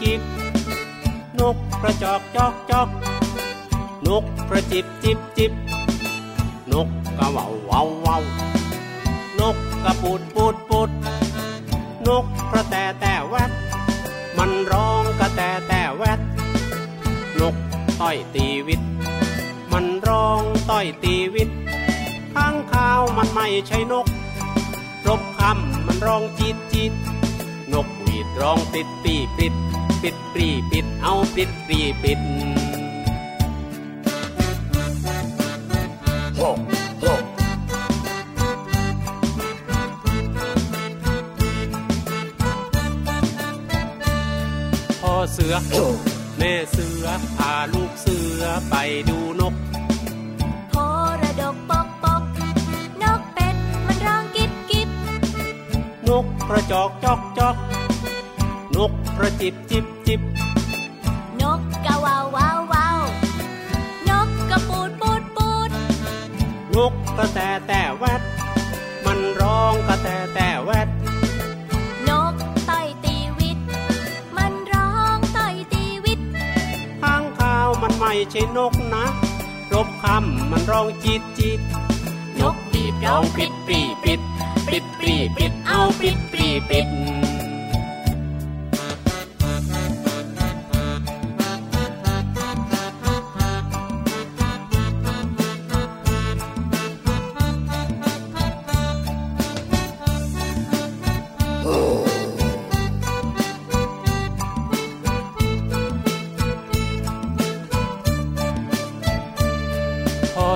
ร้องกีบนกกระจอกจอกจอก นกกระจิบจิบจิบ นกกระว่าเว้าเว้านกกระปูดปูดปูด นกกระแตแต่แวด มันร้องกระแตแต่แวด นกต้อยตีวิต มันร้องต้อยตีวิต ข้างข้าวมันไม่ใช่นก รบคำมันร้องจีดจีดนกหวีดร้องปิดปีปิดปิด ปรีปิดเอาปิดปรีปิดพ่อเสือ แม่เสือพาลูกเสือไปดูนกโพระดกปกปกนกเป็ดมันร้องกิบกิบนกกระจอกจอกจอกน กกระจิบจิบจิบ นกกะว่าวว้าวว้าวนกกระปูดปูดปูด นกกระแตแต่แวด มันร้องกระแตแต่แวด นกต่อยตีวิต มันร้องต่อยตีวิตข้างข้าวมันไม่ใช่นกนะรบคำมันร้องจีดจีดนกบีบร้องปิดปรีปิด ปิดปรีปิดเอาปิดปรีปิด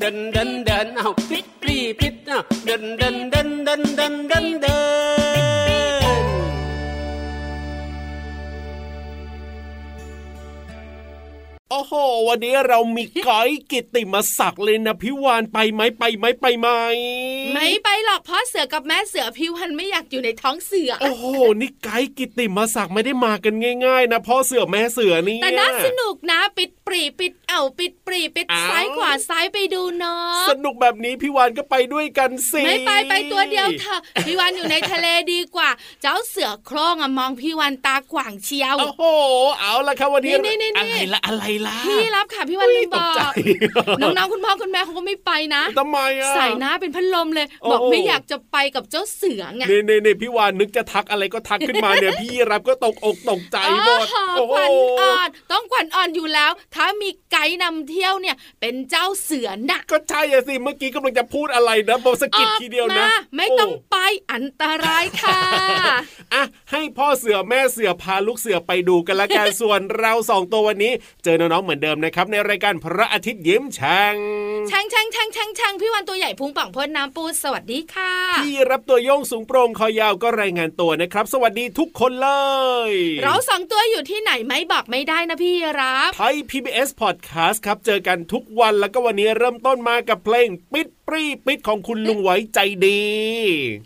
เดินเดินเดินเอาพลิกปลีเดินเดินเดินเดินเดินเดินเดิน โอ้โห วันนี้เรามีไกด์กิตติมศักดิ์เลยนะพี่วานไปไหมไปไหมไปไหมไม่ไปหรอกเพราะเสือกับแม่เสือพี่วันไม่อยากอยู่ในท้องเสือ โอ้โห นี่ไกด์กิตติมศักดิ์ไม่ได้มากันง่าย ๆ นะพ่อเสือแม่เสือนี่แต่น่าสนุกนะปิดปรีปิดเอ่าปิดปรีปิดอ้าวซ้ายขวาซ้ายไปดูเนาะสนุกแบบนี้พี่วานก็ไปด้วยกันสิไม่ไปไปตัวเดียวเถอะพี่วันอยู่ในทะเลดีกว่า เจ้าเสือโคร่งอะมองพี่วันตาขวางเชียวโอ้โห เอาละครับวันนี้นี่นี่นี่อะไรละอะไรละล่ะพี่รับค่ะพี่วันลืมบตอกใจกน้องๆคุณพ่อคุณแม่เขาก็ไม่ไปนะทำไมอะใส่หน้าเป็นพัดลมเลยโอ้บอกไม่อยากจะไปกับเจ้าเสือไงเน่เน่เน่พี่วานนึกจะทักอะไรก็ทักขึ้นมาเนี่ยพี่รับก็ตกอกตกใจหมดโอ้โหขวัญอ่อนต้องขวัญอ่อนอยู่แล้ว ถ้ามีไกด์นำเที่ยวเนี่ย เป็นเจ้าเสือน่ะ ก็ใช่อะสิเมื่อกี้กำลังจะพูดอะไรนะบอกสะกิดทีเดียวนะออกมาไม่ต้องไปอันตรายค่ะอะให้พ่อเสือแม่เสือพาลูกเสือไปดูกันละกันส่วนเราสองตัววันนี้ เจอน้องๆเหมือนเดิมนะครับในรายการพระอาทิตย์ยิ้มแฉ่งแช่งแช่งแช่งแช่งแช่งพี่วันตัวใหญ่พุงป่องพ่นน้ำปูสวัสดีค่ะที่รับตัวโยงสูงโปร่งคอยาวก็รายงานตัวนะครับ สวัสดีทุกคนเลย เราสองตัวอยู่ที่ไหนไม่บอกไม่ได้นะพี่รับไทย PBS Podcast ครับเจอกันทุกวันแล้วก็วันนี้เริ่มต้นมากับเพลงปิด ปรีปิดของคุณลุงไว้ใจดี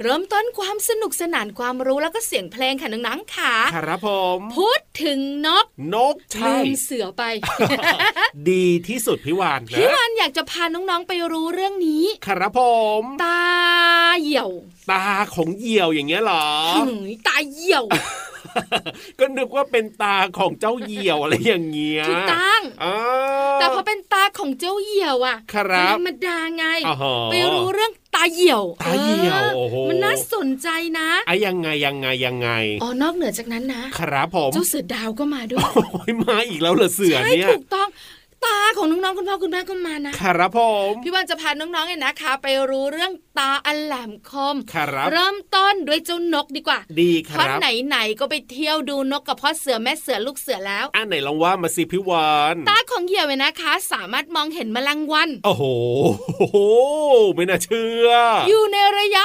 เริ่มต้นความสนุกสนานความรู้แล้วก็เสียงเพลงค่ะน้องๆค่ะครับผมพูดถึงนก นกใช่ลืมเสือไป ดีที่สุดพี่วานนะพี่วันอยากจะพาน้องๆไปรู้เรื่องนี้ ครับผม ตาเหี่ยว ตาของเหยี่ยวอย่างเงี้ยเหรอหึงตาเหี่ยว ก็นึกว่าเป็นตาของเจ้าเหยี่ยวอะไรอย่างเงี้ยถูกต้องอ่าแต่พอเป็นตาของเจ้าเหี่ยวอะครับมันธรรมดาไงอ๋อฮะไปรู้เรื่องตาเหี่ยวตาเหี่ยวอโอ้โหมันน่าสนใจนะไอ้ยังไงยังไงยังไงอ๋อนอกเหนือจากนั้นนะ ครับผมเจ้าเสือดาวก็มาด้วยโอ้ยมาอีกแล้วเหรอเสือใช่เนี่ยถูกต้อง ตาของน้องๆคุณพ่อคุณแม่ก็มานะครับผมพี่วันจะพาน้องๆเนี่ยนะคะ ไปรู้เรื่องตาอันแหลมคมครับเริ่มต้นด้วยเจ้านกดีกว่า ดีคเพราะรับไหนๆก็ไปเที่ยวดูนกกับพ่อเสือแม่เสือลูกเสือแล้วอะไหนลองว่ามาสิพี่วานตาของเหยี่ยวเนี่ยนะคะ สามารถมองเห็นแมลงวัน โอ้โหไม่น่าเชื่อ อยู่ในระยะ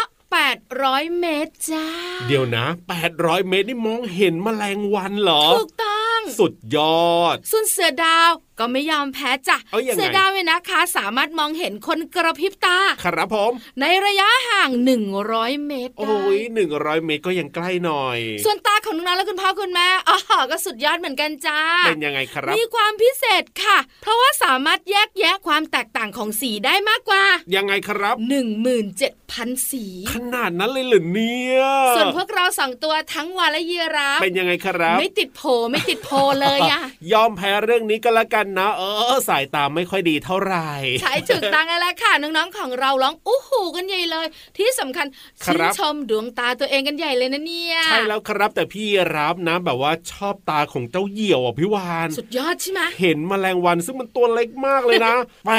800 เมตรจ้า เดี๋ยวนะ 800 เมตรนี่มองเห็นแมลงวันเหรอ ถูกต้อง สุดยอด ส่วนเสือดาว ก็ไม่ยอมแพ้จ้ะเอายังไงเสือดาวเนี่ยนะคะ สามารถมองเห็นคนกระพริบตา ครับผม ในระยะห่าง 100 เมตรได้โอ้ยหนึ่งร้อยเมตรก็ยังใกล้หน่อย ส่วนตาของน้องๆและคุณพ่อคุณแม่อ๋อก็สุดยอดเหมือนกันจ้า เป็นยังไงครับ มีความพิเศษค่ะ เพราะว่าสามารถแยกแยะความแตกต่างของสีได้มากกว่า ยังไงครับ 17,000 สี ขนาดนั้นเลยเหรอเนี่ย ส่วนพวกเราสองตัวทั้งวานและยีราฟเป็นยังไงครับ ไม่ติดโผไม่ติดโพเลยอะยอมแพ้เรื่องนี้ก็แล้วกันนะ เออ สายตาไม่ค่อยดีเท่าไหร่ใช่ถูกต้องแล้วค่ะน้องๆของเราร้องอู้หูกันใหญ่เลย ที่สำคัญครัชื่นบชมดวงตาตัวเองกันใหญ่เลยนะเนี่ยใช่แล้วครับแต่พี่รับนะแบบว่าชอบตาของเจ้าเหยี่ยวอะพี่วานสุดยอดใช่ไหมเห็นแมลงวันซึ่งมันตัวเล็กมากเลยนะ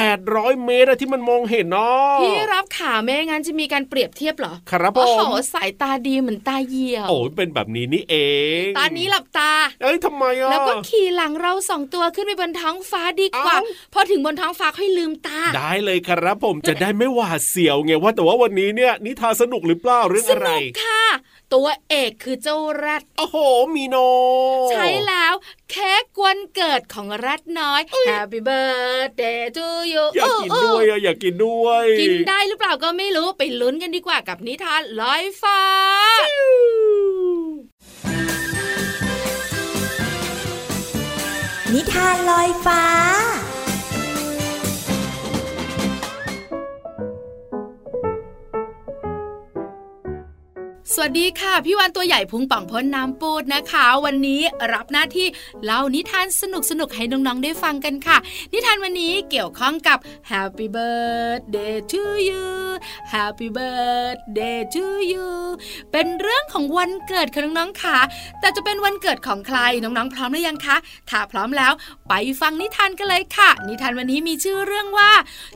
800 เมตรอะที่มันมองเห็นเนาะพี่รับขาไม่งั้นจะมีการเปรียบเทียบเหรอครับผโอ้โหมสายตาดีเหมือนตาเหยี่ยวโอ้ยเป็นแบบนี้นี่เองตอนนี้หลับตา เอ้ยทำไมอะแล้วก็ขี่หลังเราสองตัวขึ้นไปบนท้องฟ้าดีกว่าเอ้าพอถึงบนท้องฟ้าค่อยลืมตา ได้เลยครับผมจะได้ไม่หวาดเสียวไงว่าแต่ว่าวันนี้เนี่ยนิทานสนุกหรือเปล่าเรื่องสอะไรนุกค่ะตัวเอกคือเจ้าแรดโอ้โห มีโน ใช่แล้วเค้กวันเกิดของแรดน้อย Happy birthday to you อยากกินด้วยอะอยากกินด้วย กินได้หรือเปล่าก็ไม่รู้ไปลุ้นกันดีกว่ากับนิทานลอยฟ้า นิทานลอยฟ้า วัสดีค่ะ พี่วันตัวใหญ่พุงป่องพ้นน้ำปูดนะคะ วันนี้รับหน้าที่เล่านิทานสนุกสนุกให้น้องๆได้ฟังกันค่ะ นิทานวันนี้เกี่ยวข้องกับ Happy birthday to you Happy birthday to you เป็นเรื่องของวันเกิดค่ะน้องๆค่ะ แต่จะเป็นวันเกิดของใครน้องๆพร้อมหรือยังคะ ถ้าพร้อมแล้วไปฟังนิทานกันเลยค่ะ นิทานวันนี้มีชื่อเรื่องว่า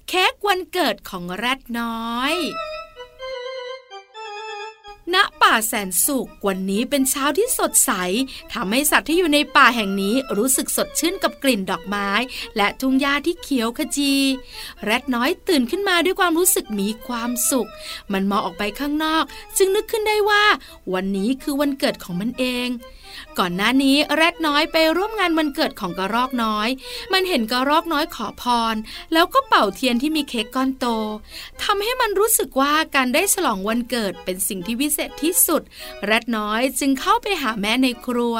เค้กวันเกิดของแรดน้อยณ ป่าแสนสุขวันนี้เป็นเช้าที่สดใสทำให้สัตว์ที่อยู่ในป่าแห่งนี้รู้สึกสดชื่นกับกลิ่นดอกไม้ และทุ่งหญ้าที่เขียวขจี แรดน้อยตื่นขึ้นมาด้วยความรู้สึกมีความสุข มันมองออกไปข้างนอก จึงนึกขึ้นได้ว่า วันนี้คือวันเกิดของมันเอง ก่อนหน้านี้แรดน้อยไปร่วมงานวันเกิดของกระรอกน้อย มันเห็นกระรอกน้อยขอพร แล้วก็เป่าเทียนที่มีเค้กก้อนโตทำให้มันรู้สึกว่าการได้ฉลองวันเกิดเป็นสิ่งที่วิเศษที่สุด แรดน้อยจึงเข้าไปหาแม่ในครัว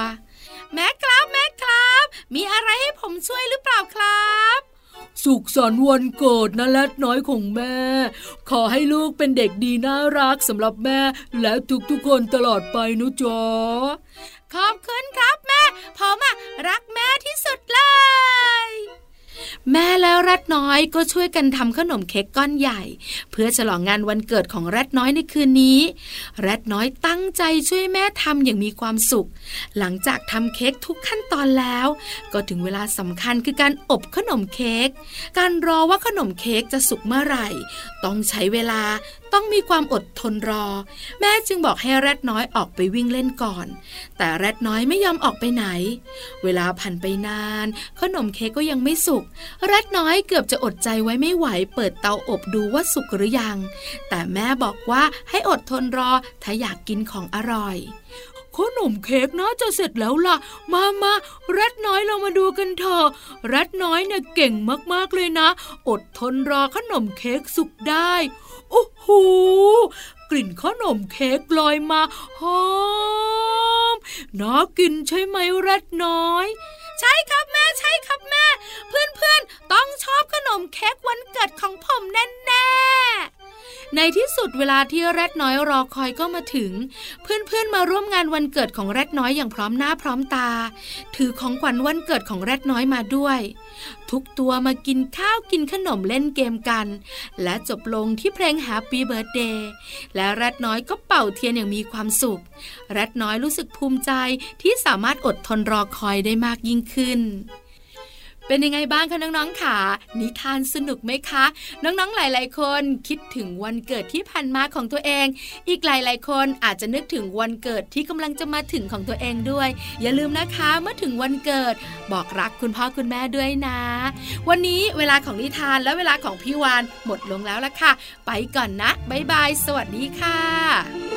แม่ครับแม่ครับ มีอะไรให้ผมช่วยหรือเปล่าครับสุขสันต์วันเกิดนะแรดน้อยของแม่ ขอให้ลูกเป็นเด็กดีน่ารักสำหรับแม่ และทุกๆคนตลอดไปนะจ๊ะ ขอบคุณครับแม่ผมอะรักแม่ที่สุดเลย แม่แล้วแรดน้อยก็ช่วยกันทำขนมเค้กก้อนใหญ่ เพื่อฉลองงานวันเกิดของแรดน้อยในคืนนี้แรดน้อยตั้งใจช่วยแม่ทำอย่างมีความสุข หลังจากทำเค้กทุกขั้นตอนแล้ว ก็ถึงเวลาสำคัญคือการอบขนมเค้กการรอว่าขนมเค้กจะสุกเมื่อไหร่ ต้องใช้เวลา ต้องมีความอดทนรอ แม่จึงบอกให้แรดน้อยออกไปวิ่งเล่นก่อน แต่แรดน้อยไม่ยอมออกไปไหน เวลาผ่านไปนาน ขนมเค้กก็ยังไม่สุก แรดน้อยเกือบจะอดใจไว้ไม่ไหว เปิดเตาอบดูว่าสุกหรือยัง แต่แม่บอกว่าให้อดทนรอ ถ้าอยากกินของอร่อยขนมเค้กน่าจะเสร็จแล้วล่ะ มามาแรดน้อยเรามาดูกันเถอะแรดน้อยเนี่ยเก่งมากๆเลยนะ อดทนรอขนมเค้กสุกได้ โอ้โหกลิ่นขนมเค้กลอยมาหอมน่ากินใช่ไหมแรดน้อย ใช่ครับแม่ใช่ครับแม่ เพื่อนๆต้องชอบขนมเค้กวันเกิดของผมแน่ๆ ในที่สุดเวลาที่แรดน้อยรอคอยก็มาถึง เพื่อนๆมาร่วมงานวันเกิดของแรดน้อยอย่างพร้อมหน้าพร้อมตา ถือของขวัญวันเกิดของแรดน้อยมาด้วย ทุกตัวมากินข้าวกินขนมเล่นเกมกัน และจบลงที่เพลง Happy Birthday และแรดน้อยก็เป่าเทียนอย่างมีความสุข แรดน้อยรู้สึกภูมิใจที่สามารถอดทนรอคอยได้มากยิ่งขึ้น เป็นยังไงบ้างคะน้องๆค่ะ นิทานสนุกไหมคะ น้องๆหลาย ๆ คนคิดถึงวันเกิดที่ผ่านมาของตัวเอง อีกหลายๆ คนอาจจะนึกถึงวันเกิดที่กำลังจะมาถึงของตัวเองด้วย อย่าลืมนะคะเมื่อถึงวันเกิด บอกรักคุณพ่อคุณแม่ด้วยนะ วันนี้เวลาของนิทานและเวลาของพี่วานหมดลงแล้วละค่ะ ไปก่อนนะบ๊ายบาย สวัสดีค่ะ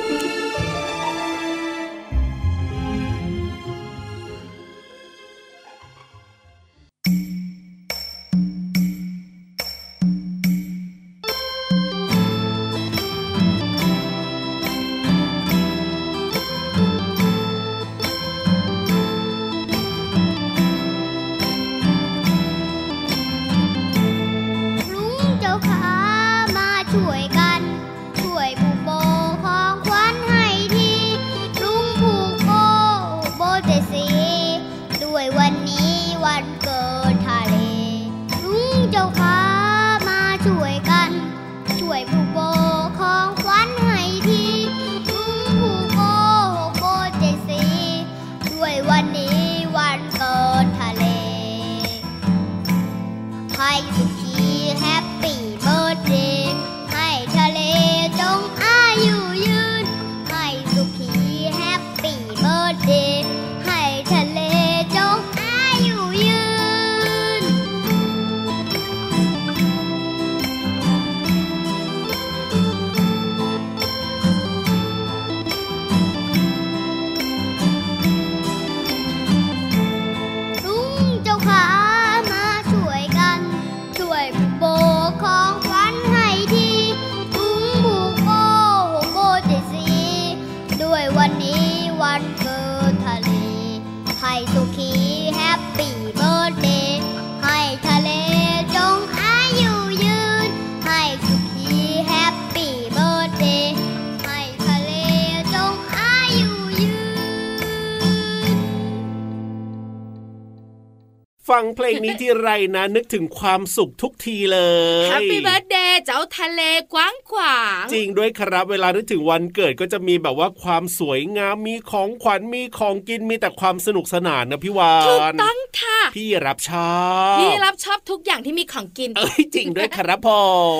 ฟังเพลงนี้ที่ไรนะ นึกถึงความสุขทุกทีเลย happy birth day เจ้าทะเลกว้างขวางจริงด้วยครับ เวลานึกถึงวันเกิดก็จะมีแบบว่าความสวยงามมีของขวัญมีของกินมีแต่ความสนุกสนานนะพี่วานถูกต้องค่ะพี่รับชอบพี่รับชอบทุกอย่างที่มีของกินเอ้ยจริงด้วยครับผ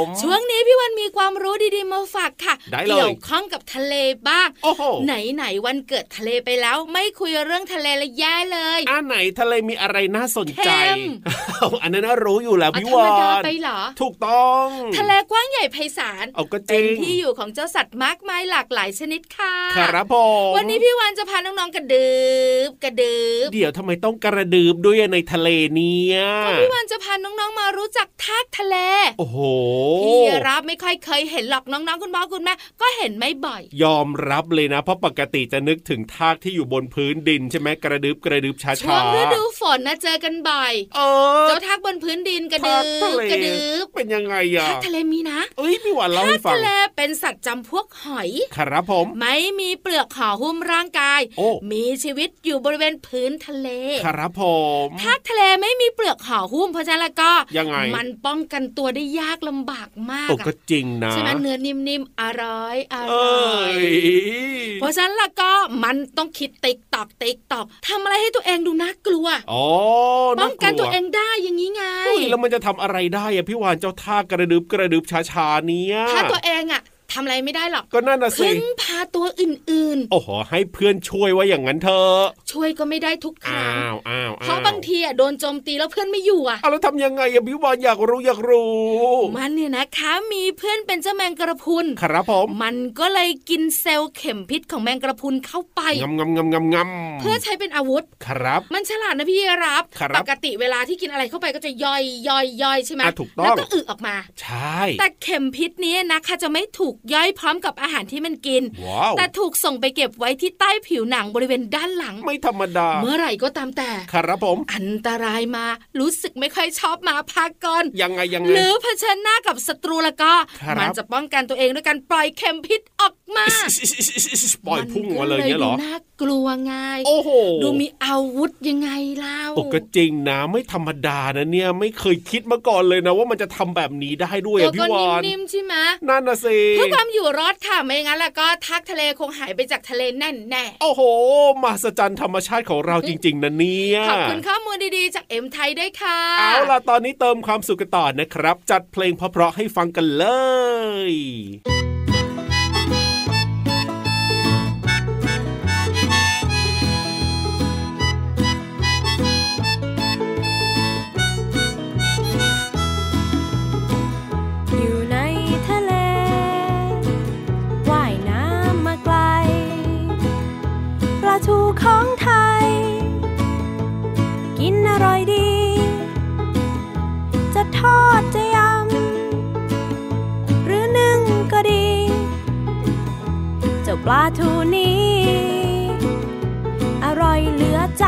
มช่วงนี้พี่วานมีความรู้ดีๆมาฝากค่ะได้เลยเกี่ยวข้องกับทะเลบ้างโอ้โหไหนๆวันเกิดทะเลไปแล้ว ไม่คุยเรื่องทะเลและแย่เลยอ่าไหนทะเลมีอะไรน่าสนใจเข้มอันนั้นรู้อยู่แล้วพี่ธรรวามดานไปเหรอ ถูกต้องทะเลกว้างใหญ่ไพศาลเอาก็จเป็นที่อยู่ของเจ้าสัตว์มากมายหลากหลายชนิดค่ะครับผมวันนี้พี่วันจะพาน้องๆกระดึบกระดึบเดี๋ยวทำไมต้องกระดืบด้วยในทะเลเนี่ยก็พี่วันจะพาน้องๆมารู้จักทากทะเล โอ้โหพี่รับไม่ค่อยเคยเห็นหรอกน้องๆคุณพ่อคุณแม่ก็เห็นไม่บ่อย ยอมรับเลยนะเพราะปกติจะนึกถึงทากที่อยู่บนพื้นดินใช่ไหมกระดึบกระดึบช้าๆช่วงฤดูฝนนะเจอกันบ่อยเออเจ้าทากบนพื้นดินกระดึทากทะบเลกระดึบเป็นยังไงอะทากทะเลมีนะเอ้ยพี่หวานเล่าทาให้กฟังทะเลเป็นสัตว์จำพวกหอย ครับผม ไม่มีเปลือกห่อหุ้มร่างกายโอ้มีชีวิตอยู่บริเวณพื้นทะเล ครับผมทากทะเลไม่มีเปลือกห่อหุ้มเพราะฉะนั้นแล้วก็ยังไงมันป้องกันตัวได้ยากลำบากมากโอ้อะก็จริงนะใช่ไหมเนื้อนิ่มๆอร่อยอเอร่้อยยเพราะฉะนั้นแล้วก็มันต้องคิดติ๊กตอกติ๊กตอกทำอะไรให้ตัวเองดูน่ากลัวอ๋อป้องกันากตัวเองได้อย่างนี้ไงเฮ้ยแล้วมันจะทำอะไรได้อะพี่วานเจ้าท่ากระดึบกระดึบช้าๆเนี้ยถ้าตัวเองอะ ทำอะไรไม่ได้หรอกก็นั่นน่ะสิพึ่งพาตัวอื่นโอ้โหให้เพื่อนช่วยว่าอย่างนั้นเถอะๆช่วยก็ไม่ได้ทุกคอ้ารั้งวอ้าวเพราะบางทีอะโดนโจมตีแล้วเพื่อนไม่อยู่อะเอาแล้วทำยังไงอะพี่วานอยากรู้อยากรู้ มันเนี่ยนะคะมีเพื่อนเป็นเจ้าแมงกระพรุนครับผมมันก็เลยกินเซลล์เข็มพิษของแมงกระพรุนเข้าไปงำงำงำงำงำเพื่อใช้เป็นอาวุธครับ มันฉลาดนะพี่รับครับปกติเวลาที่กินอะไรเข้าไปก็จะย่อยย่อยย่อยใช่ไหมอะถูกต้องแล้วก็อึออกมา ใช่ แต่เข็มพิษนี้นะคะจะไม่ถูกย่อยพร้อมกับอาหารที่มันกินว้าวแต่ถูกส่งไปเก็บไว้ที่ใต้ผิวหนังบริเวณด้านหลัง ไม่ธรรมดา เมื่อไหร่ก็ตามแต่ ครับผม อันตรายมา รู้สึกไม่ค่อยชอบหมาพักก่อนยังไงยังหไงรือเผชิญหน้ากับศัตรูแล้วก็ครับมันจะป้องกันตัวเองด้วยการปล่อยเข็มพิษออก มาปล่อยพุ่งมาเลยเงี้ยหรอน่ากลัวไงโอ้โหดูมีอาวุธยังไงเล่าโอ้ก็จริงนะไม่ธรรมดานะเนี่ยไม่เคยคิดมาก่อนเลยนะ ว่ามันจะทำแบบนี้ได้ด้วยพี่วานนิ่มๆใช่ไหมนั่นนะสิเพื่อความอยู่รอดค่ะไม่งั้นแล้วก็ทักทะเลคงหายไปจากทะเลแน่แน่โอ้โหมหัศจรรย์ธรรมชาติของเราจริง ๆนะเนี่ยขอบคุณข้อมูลดีๆ จากเอ็มไทยด้วยค่ะเอาล่ะตอนนี้เติมความสุขกันต่อนะครับ จัดเพลงเพราะๆให้ฟังกันเลย ปลาทูนี้ อร่อยเหลือใจ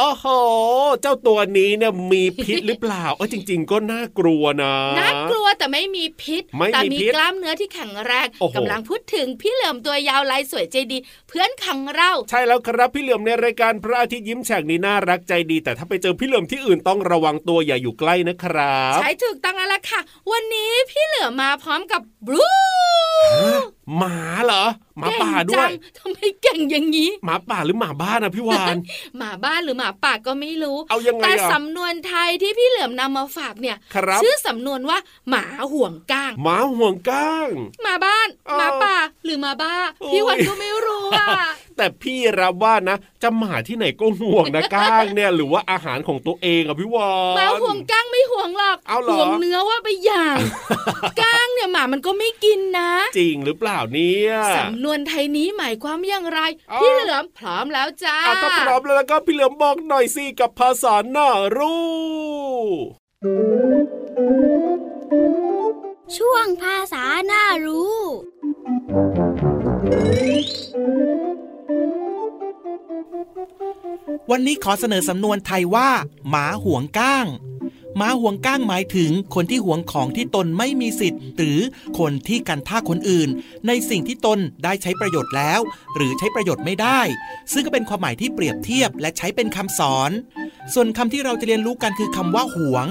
โอ้โห เจ้าตัวนี้เนี่ยมีพิษหรือเปล่า เออจริง ๆ ก็น่ากลัวนะ น่ากลัวแต่ไม่มีพิษไม่มีแต่มีพิษกล้ามเนื้อที่แข็งแรงโอ้โหกำลังพูดถึงพี่เหลิมตัวยาวลายสวยใจดี เพื่อนของเรา ใช่แล้วครับพี่เหลือมในรายการพระอาทิตย์ยิ้มแฉ่งนี้น่ารักใจดี แต่ถ้าไปเจอพี่เหลือมที่อื่นต้องระวังตัวอย่าอยู่ใกล้นะครับ ใช้ถูกต้องแล้วล่ะค่ะ วันนี้พี่เหลือมมาพร้อมกับบลูฮะ หมาเหรอหมาป่าด้วเก่ยงจังทำไมเก่งอย่างนี้หมาป่าหรือหมาบ้านอะพี่วานหมาบ้านหรือหมาป่าก็ไม่รู้เอายังไงแต่อะสำนวนไทยที่พี่เหลือมนำมาฝากเนี่ยครับชื่อสำนวนว่าหมาห่วงก้างหมาห่วงก้างหมาบ้านเออหมาป่าหรือหมาบ้าโอ้ยพี่วันก็ไม่รู้อะ แต่พี่รับว่านะจะหมาที่ไหนก็ห่วงนะก้างเนี่ยหรือว่าอาหารของตัวเองอะพี่วานหมาห่วงก้างไม่ห่วงหรอกเอาเหรอห่วงเนื้อว่าไปอย่างก้างเนี่ยหมามันก็ไม่กินนะ จริงหรือเปล่าเนี่ยสำนวนไทยนี้หมายความอย่างไรอ๋อพี่เหลือมพร้อมแล้วจ้าเอาถ้าพร้อมแล้วแล้วก็พี่เหลือมบอกหน่อยสิกับภาษาหน้ารู้ช่วงภาษาน่ารู้ วันนี้ขอเสนอสำนวนไทยว่า หมาห่วงก้างหมาห่วงก้างหมายถึงคนที่ห่วงของที่ตนไม่มีสิทธิ์ หรือคนที่กันท่าคนอื่น ในสิ่งที่ตนได้ใช้ประโยชน์แล้ว หรือใช้ประโยชน์ไม่ได้ ซึ่งก็เป็นความหมายที่เปรียบเทียบและใช้เป็นคำสอน ส่วนคำที่เราจะเรียนรู้กันคือคำว่าห่วง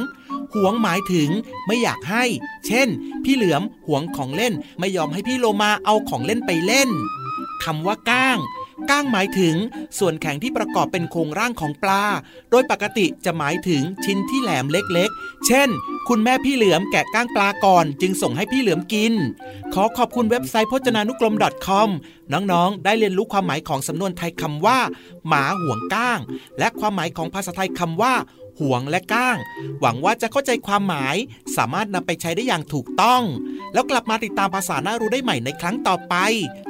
ห่วงหมายถึงไม่อยากให้ เช่น พี่เหลือมหวงของเล่นไม่ยอมให้พี่โลมาเอาของเล่นไปเล่นคำว่าก้าง ก้างหมายถึงส่วนแข็งที่ประกอบเป็นโครงร่างของปลา โดยปกติจะหมายถึงชิ้นที่แหลมเล็กๆ เช่น คุณแม่พี่เหลือมแกะก้างปลาก่อน จึงส่งให้พี่เหลือมกิน ขอขอบคุณเว็บไซต์พจนานุกรม .com น้องๆ ได้เรียนรู้ความหมายของสำนวนไทยคำว่า หมาห่วงก้าง และความหมายของภาษาไทยคำว่าห่วงและก้าง หวังว่าจะเข้าใจความหมาย สามารถนำไปใช้ได้อย่างถูกต้อง แล้วกลับมาติดตามภาษาหน้ารู้ได้ใหม่ในครั้งต่อไป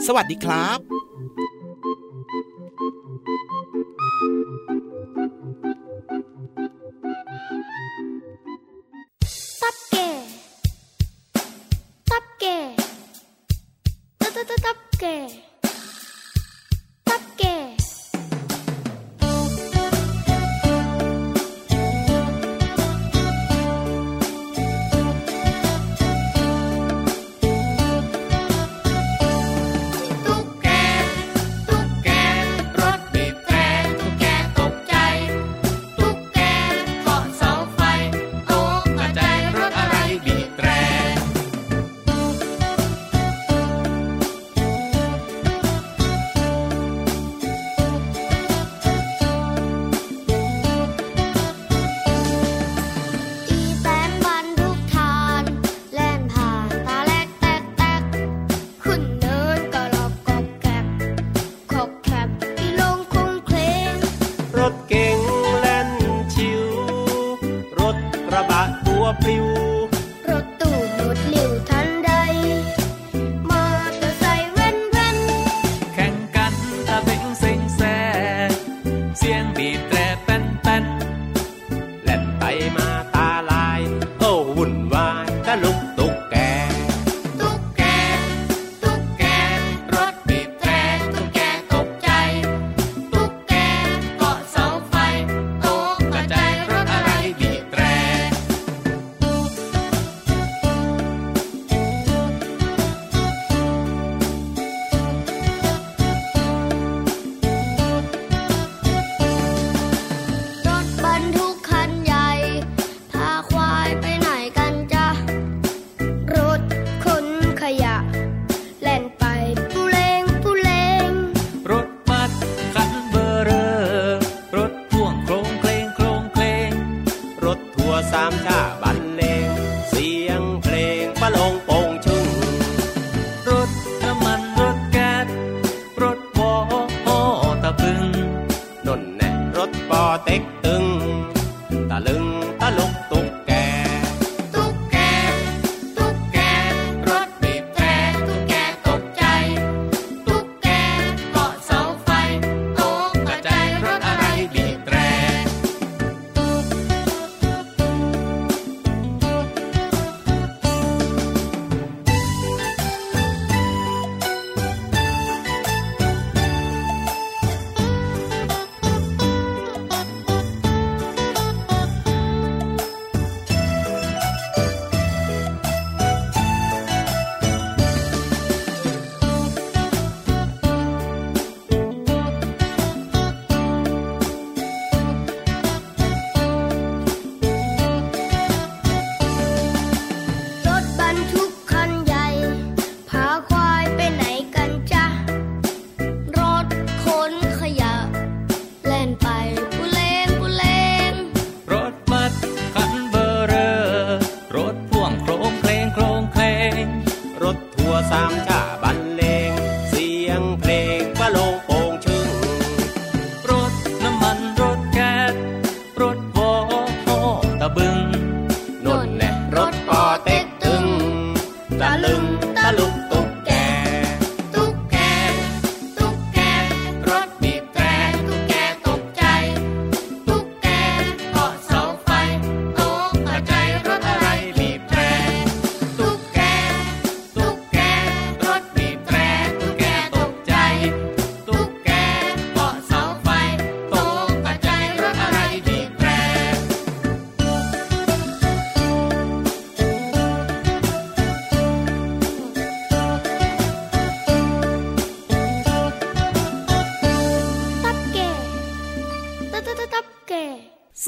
สวัสดีครับตับ lưng ta lục tung.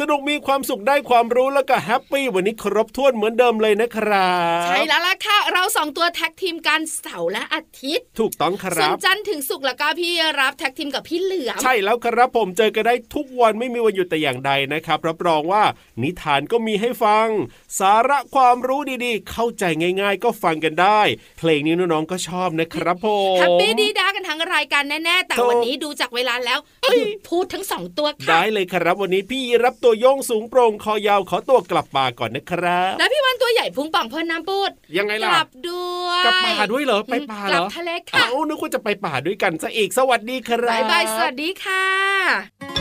สนุกมีความสุขได้ความรู้แล้วก็ happy วันนี้ครบถ้วนเหมือนเดิมเลยนะครับใช่แล้วล่ะค่ะ เราสองตัว tag team กันเสาร์และอาทิตย์ ถูกต้องคส่วรันบจันทร์ถึงศุกร์แล้วก็พี่รับ tag team กับพี่เหลือมใช่แล้วครับผมเจอกันได้ทุกวันไม่มีวันหยุดแต่อย่างใดนะครับ รับรองว่านิทานก็มีให้ฟัง สาระความรู้ดีๆ เข้าใจง่าย ๆ ก็ฟังกันได้ เพลงนี้น้องๆก็ชอบนะครับผม happy ดีด้ากันทั้งรายการแน่ๆแต่ถูกวันนี้ดูจากเวลาแล้วหยุดพูดทั้งสองตัวค่ะได้เลยครับวันนี้พี่รับตัวโยงสูงโปร่งคอยาวขอตัวกลับป่าก่อนนะครับ แล้วพี่วันตัวใหญ่พุงป่องเพิ่นน้ำปูดยังไงกล่ะลับด้วยกลับป่าด้วยเหรอไปป่าเหรกลัอบทะเลค่ะเอ้านึกว่าจะไปป่าด้วยกันซะอีกสวัสดีครับบายบายสวัสดีค่ะ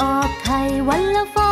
ออกไข่วันละฟอง